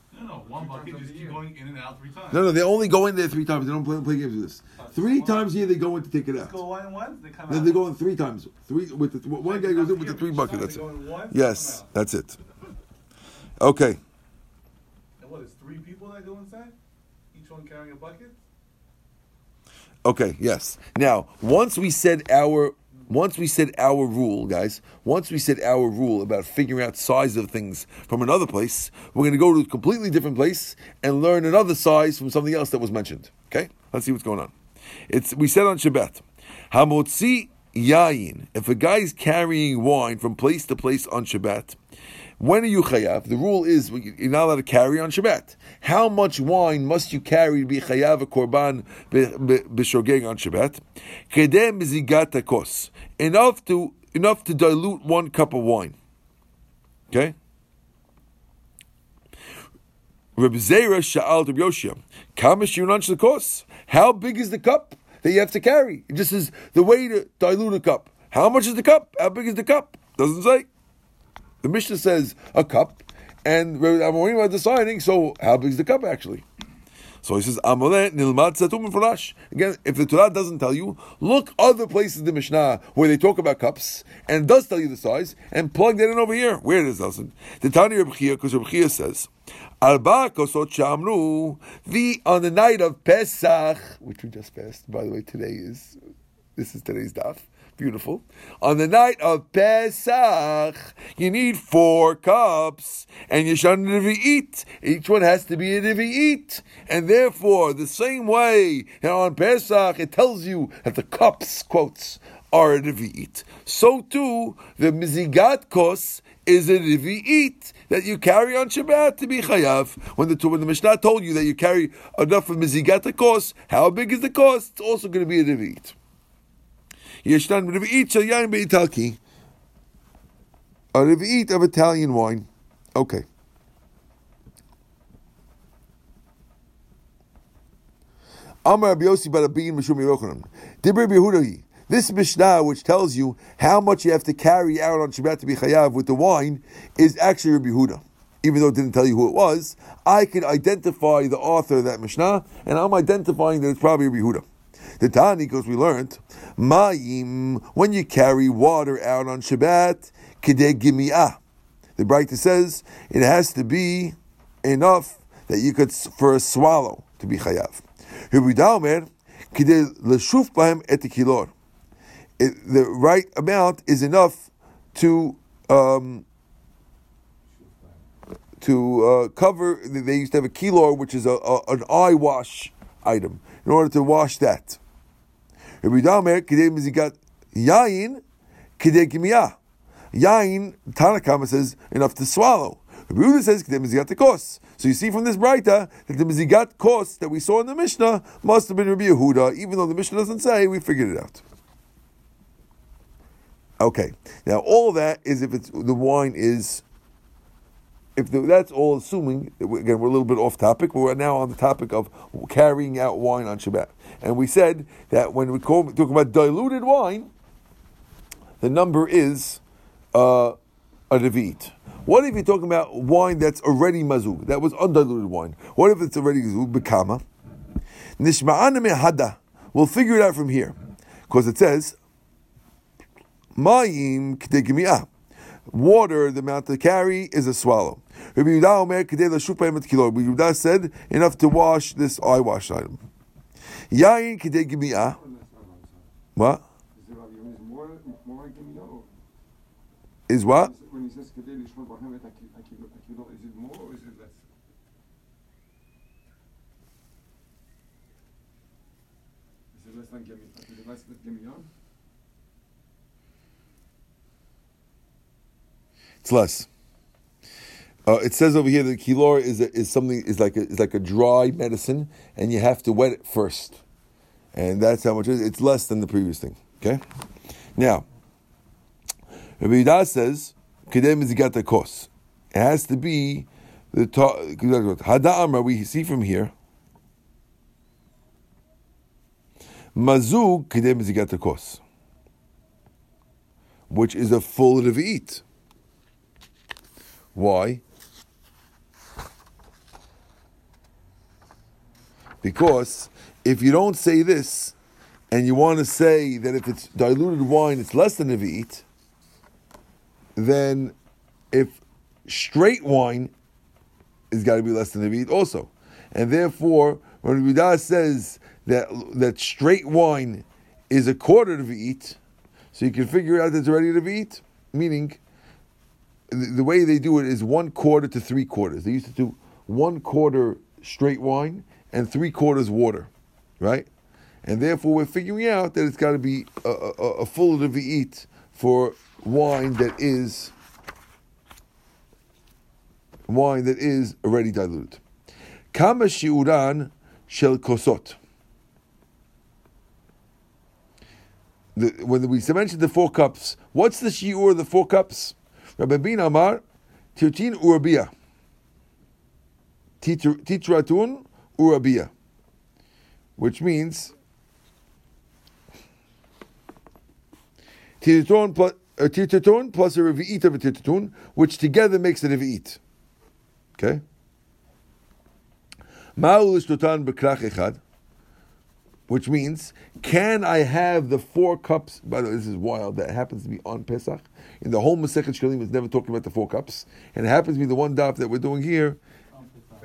No, no, one bucket just keep going in and out three times. No, no, they only go in there three times. They don't play, play games with this. Three times a year they go in to take it Just go out. one and one, they come Then out. they go in three times. Three with the one guy goes in with the three bucket. That's it. once, Yes, that's it. Okay. And what is three people that go inside? Each one carrying a bucket? Okay, yes. Now, once we said our once we said our rule, guys, once we said our rule about figuring out size of things from another place, we're going to go to a completely different place and learn another size from something else that was mentioned. Okay? Let's see what's going on. It's we said on Shabbat, Hamotzi yayin. If a guy is carrying wine from place to place on Shabbat, when are you chayav? The rule is you're not allowed to carry on Shabbat. How much wine must you carry to be chayav a korban b'shogeg on Shabbat? Kedem zigat kos. Enough to enough to dilute one cup of wine. Okay? Reb Zera sha'al Reb Yoshia, kama shiunan shekos. How big is the cup that you have to carry? It just is the way to dilute a cup. How much is the cup? How big is the cup? Doesn't say. The Mishnah says a cup, and Reb Amorim are deciding. So how big is the cup actually? So he says, Amole nilmad satum furash. Again, if the Torah doesn't tell you, look other places in the Mishnah where they talk about cups and does tell you the size, and plug that in over here. Where it doesn't. The Tani Reb Chia, because Reb Chia says, Arba kosot shamru, the on the night of Pesach, which we just passed, by the way, today is this is today's daf. Beautiful. On the night of Pesach, you need four cups, and you should eat. Each one has to be a eat, and therefore, the same way on Pesach, it tells you that the cups quotes are a eat. So too, the mizigat kos is a eat that you carry on Shabbat to be chayav. When the when the Mishnah told you that you carry enough of mizigat kos, how big is the cost? It's also going to be a eat. Yeshnan Revi'it Shel Yain Be'italki. A Revi'it of Italian wine. Okay. Amar Rabbi Yossi Barabin Mishum Yerochanan. Dibri Yehudahi. This Mishnah, which tells you how much you have to carry out on Shabbat to be chayav with the wine, is actually Rabbi Yehuda. Even though it didn't tell you who it was, I can identify the author of that Mishnah, and I'm identifying that it's probably Rabbi Yehuda. The Tani, because we learned, Mayim, when you carry water out on Shabbat, Kidei Gimi'ah. The Braita says it has to be enough that you could, for a swallow, to be chayav. Kilor. The right amount is enough to um, to uh, cover. They used to have a kilor, which is a, a, an eye wash item, in order to wash that. Rabbi Damer, Kidei Mizigat Yain, Kidei Kimiyah. Yain, Tanakama says, enough to swallow. Rabbi Yehuda says, Kidei Mizigat Kos. So you see from this Braita that the Mizigat Kos that we saw in the Mishnah must have been Rabbi Yehuda, even though the Mishnah doesn't say, we figured it out. Okay, now all that is if it's the wine is if the, that's all assuming, again, we're a little bit off topic, we're now on the topic of carrying out wine on Shabbat. And we said that when we call, talk about diluted wine, the number is uh, a Revit. What if you're talking about wine that's already mazug, that was undiluted wine? What if it's already mazug, bekama? Nishma'ana hada. We'll figure it out from here. Because it says, Mayim k'degimi'ah water, the amount to carry, is a swallow. Rabbi Yehuda said enough to wash this eye wash item. Yain. What? Is what? When he says it more or less? Is it than less? It's less. Uh, it says over here that kilor is a, is something is like a, is like a dry medicine, and you have to wet it first, and that's how much it is. It's less than the previous thing. Okay, now Rabbi Yehuda says kedem is the kos. It has to be the hada amra. We see from here mazug kedem is the kos, which is a full revi'it. Why? Because if you don't say this, and you want to say that if it's diluted wine, it's less than a v'it, then if straight wine is got to be less than a v'it also. And therefore, when Rabbi says that that straight wine is a quarter of v'it, so you can figure out that it's a v'it, meaning the way they do it is one quarter to three quarters. They used to do one quarter straight wine and three quarters water, right? And therefore, we're figuring out that it's got to be a, a, a full eat for wine that is wine that is already diluted. Kama shiuran shel kosot. when we mentioned the four cups, what's the shiur of the four cups? Rabbi Bin Amar, tirtin urabia. Titratun urabia. Which means Titaton uh, plus, a titaton plus a revi'it of a titaton, which together makes a revi'it. Okay? Ma'ul ishtotan b'krach echad, which means, can I have the four cups? By the way, this is wild. That happens to be on Pesach. In the whole Masechet Shekalim, it's never talking about the four cups, and it happens to be the one daf that we're doing here.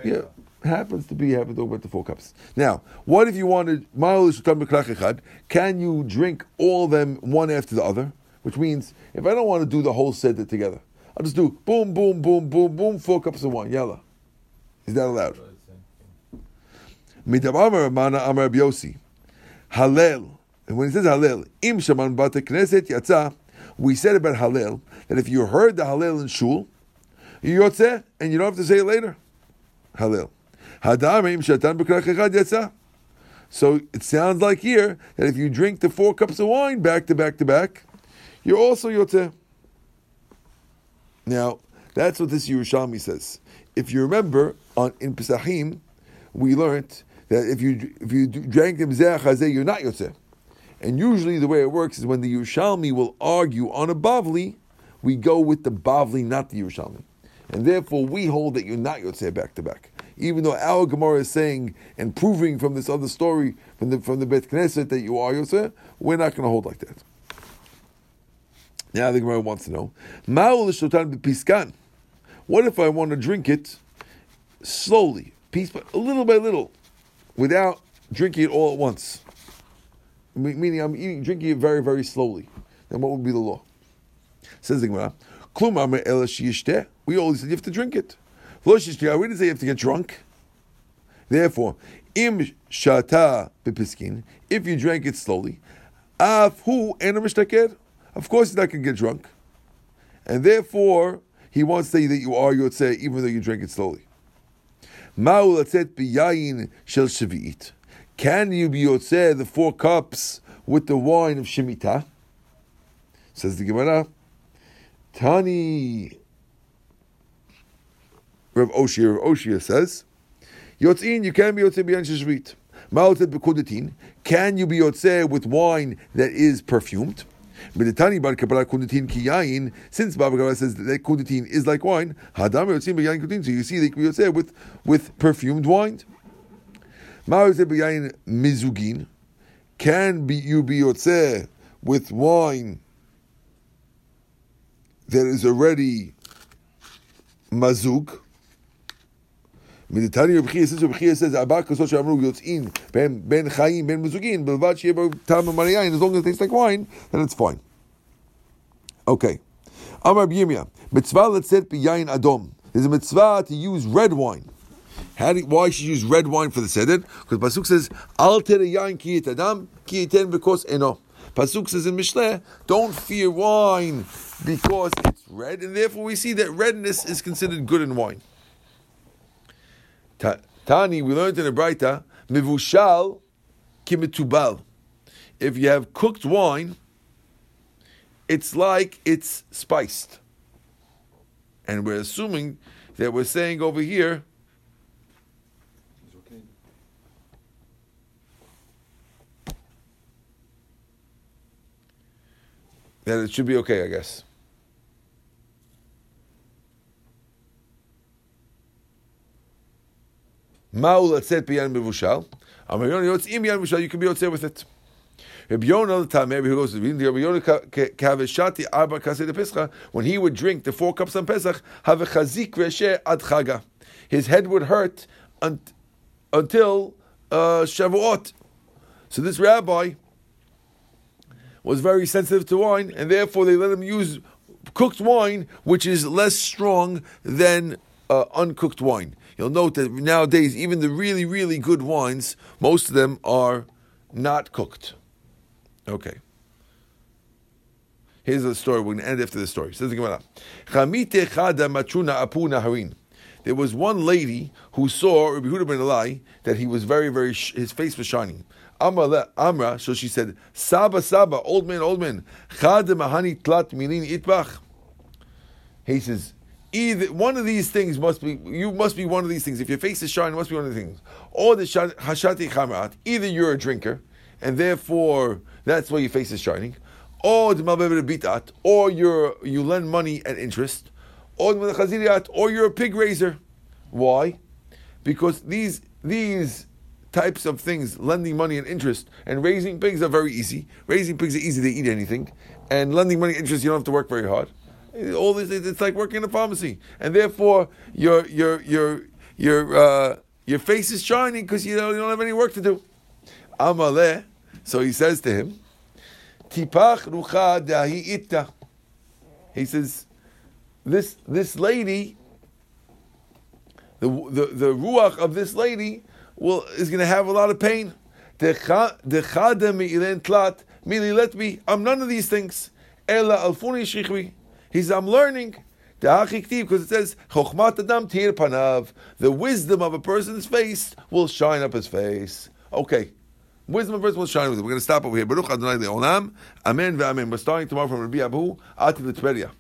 Yeah, happens to be happens to talk about the four cups. Now, what if you wanted Ma'ul ishtotan b'krach? Can you drink all of them one after the other? Which means, if I don't want to do the whole set together, I'll just do boom, boom, boom, boom, boom, four cups of wine. Yalla. Is that allowed? Midabar Amar Amar Biosi. Halel. And when it says Hallel, Im Shaman Bata Knesset Yatza, we said about Hallel that if you heard the Hallel in Shul, you yotze, and you don't have to say it later. Hallel. Hadam Im Shatan Yatza. So it sounds like here that if you drink the four cups of wine back to back to back, you're also yotze. Now, that's what this Yerushalmi says. If you remember, on in Pesachim, we learned that if you if you drank the chazeh, you're not yotze. And usually, the way it works is when the Yerushalmi will argue on a bavli, we go with the bavli, not the Yerushalmi, and therefore we hold that you're not yotze back to back. Even though our Gemara is saying and proving from this other story from the from the Bet Knesset that you are yotze, we're not going to hold like that. Now the Gemara wants to know. What if I want to drink it slowly, piece by little by little, without drinking it all at once? Meaning I'm eating, drinking it very, very slowly. Then what would be the law? Says the Gemara, we always said you have to drink it. We didn't say you have to get drunk. Therefore, im shata bepiskin, if you drank it slowly, af hu of course he's not going to get drunk. And therefore, he wants to say that you are Yotzeh even though you drink it slowly. Ma'u latzet biyayin shel shavi'it. Can you be Yotzeh the four cups with the wine of Shemitah? Says the Gemara. Tani Rav Oshia, Rav Oshia says, Yotzin, you can be Yotzeh biyayin shel shavi'it. Ma'u latzet bekudatin. Can you be Yotzeh with wine that is perfumed? Meditani bar Kappara kundatin ki yain, since Bar Kappara says that kundatin is like wine, hadam yotzim b'yayin kundatin, so you see they can be with, with perfumed wine. Ma yotzeh b'yayin mizugin, can be, you be yotzeh with wine. That is already mazug, מדתני רב חייא, רב חייא says, ארבע כוסות שאמרו יוצאים בין, בין חיים, בין מזוגין, בלבד שיהיה בו טעם המר יין, as long as it tastes like wine, then it's fine. Okay. אמר רבי ירמיה, מצווה לצאת ביין אדום. There's a mitzvah to use red wine. How do, why should you use red wine for the seder? Because Pasuk says, Al tere yain ki et adam, ki eten because eno. Pasuk says in Mishleh, don't fear wine because it's red, and therefore we see that redness is considered good in wine. Tani, we learned in the Braita, mivushal kimitubal. If you have cooked wine, it's like it's spiced. And we're assuming that we're saying over here that it should be okay, I guess. Ma'u latzet biyan mevushal. Amar Yonah yotzim biyan mevushal. You can be yotzeh with it. Rabbi Yonah the maybe he goes to the Rabbi Yonah kaveshati arba kasei de Pesach. When he would drink the four cups on Pesach, have a chazik reshe ad chaga. His head would hurt until uh, Shavuot. So this rabbi was very sensitive to wine, and therefore they let him use cooked wine, which is less strong than uh, uncooked wine. You'll note that nowadays, even the really, really good wines, most of them are not cooked. Okay. Here's the story. We're going to end after the story. Says the Gemara. There was one lady who saw Rabbi Huda ben Elai that he was very, very, his face was shining. Amra, so she said, Saba, Saba, old man, old man, Chad mahani tlat itbach. He says, either one of these things must be, you must be one of these things. If your face is shining, it must be one of the things. Or the shat- hashati chamrat, either you're a drinker, and therefore that's why your face is shining, or the or you're, you lend money at interest, or or you're a pig raiser. Why? Because these, these types of things, lending money and interest, and raising pigs are very easy. Raising pigs are easy, they eat anything. And lending money interest, you don't have to work very hard. All this, it's like working in a pharmacy. And therefore, your, your, your, your, uh, your face is shining because you, don't- you don't have any work to do. Amaleh, so he says to him, Tipach rucha dahi itta. He says, this, this lady, the, the, the ruach of this lady will is going to have a lot of pain. Let me. I'm none of these things. Ela alfuni shichvi. He says, I'm learning. Because it says, Chochmat adam tir panav. The wisdom of a person's face will shine up his face. Okay. Wisdom of a person will shine with it. We're going to stop over here. Baruch Adonai Le'olam. Amen ve'amen. We're starting tomorrow from Rabbi Abu. Ati L'Tveria.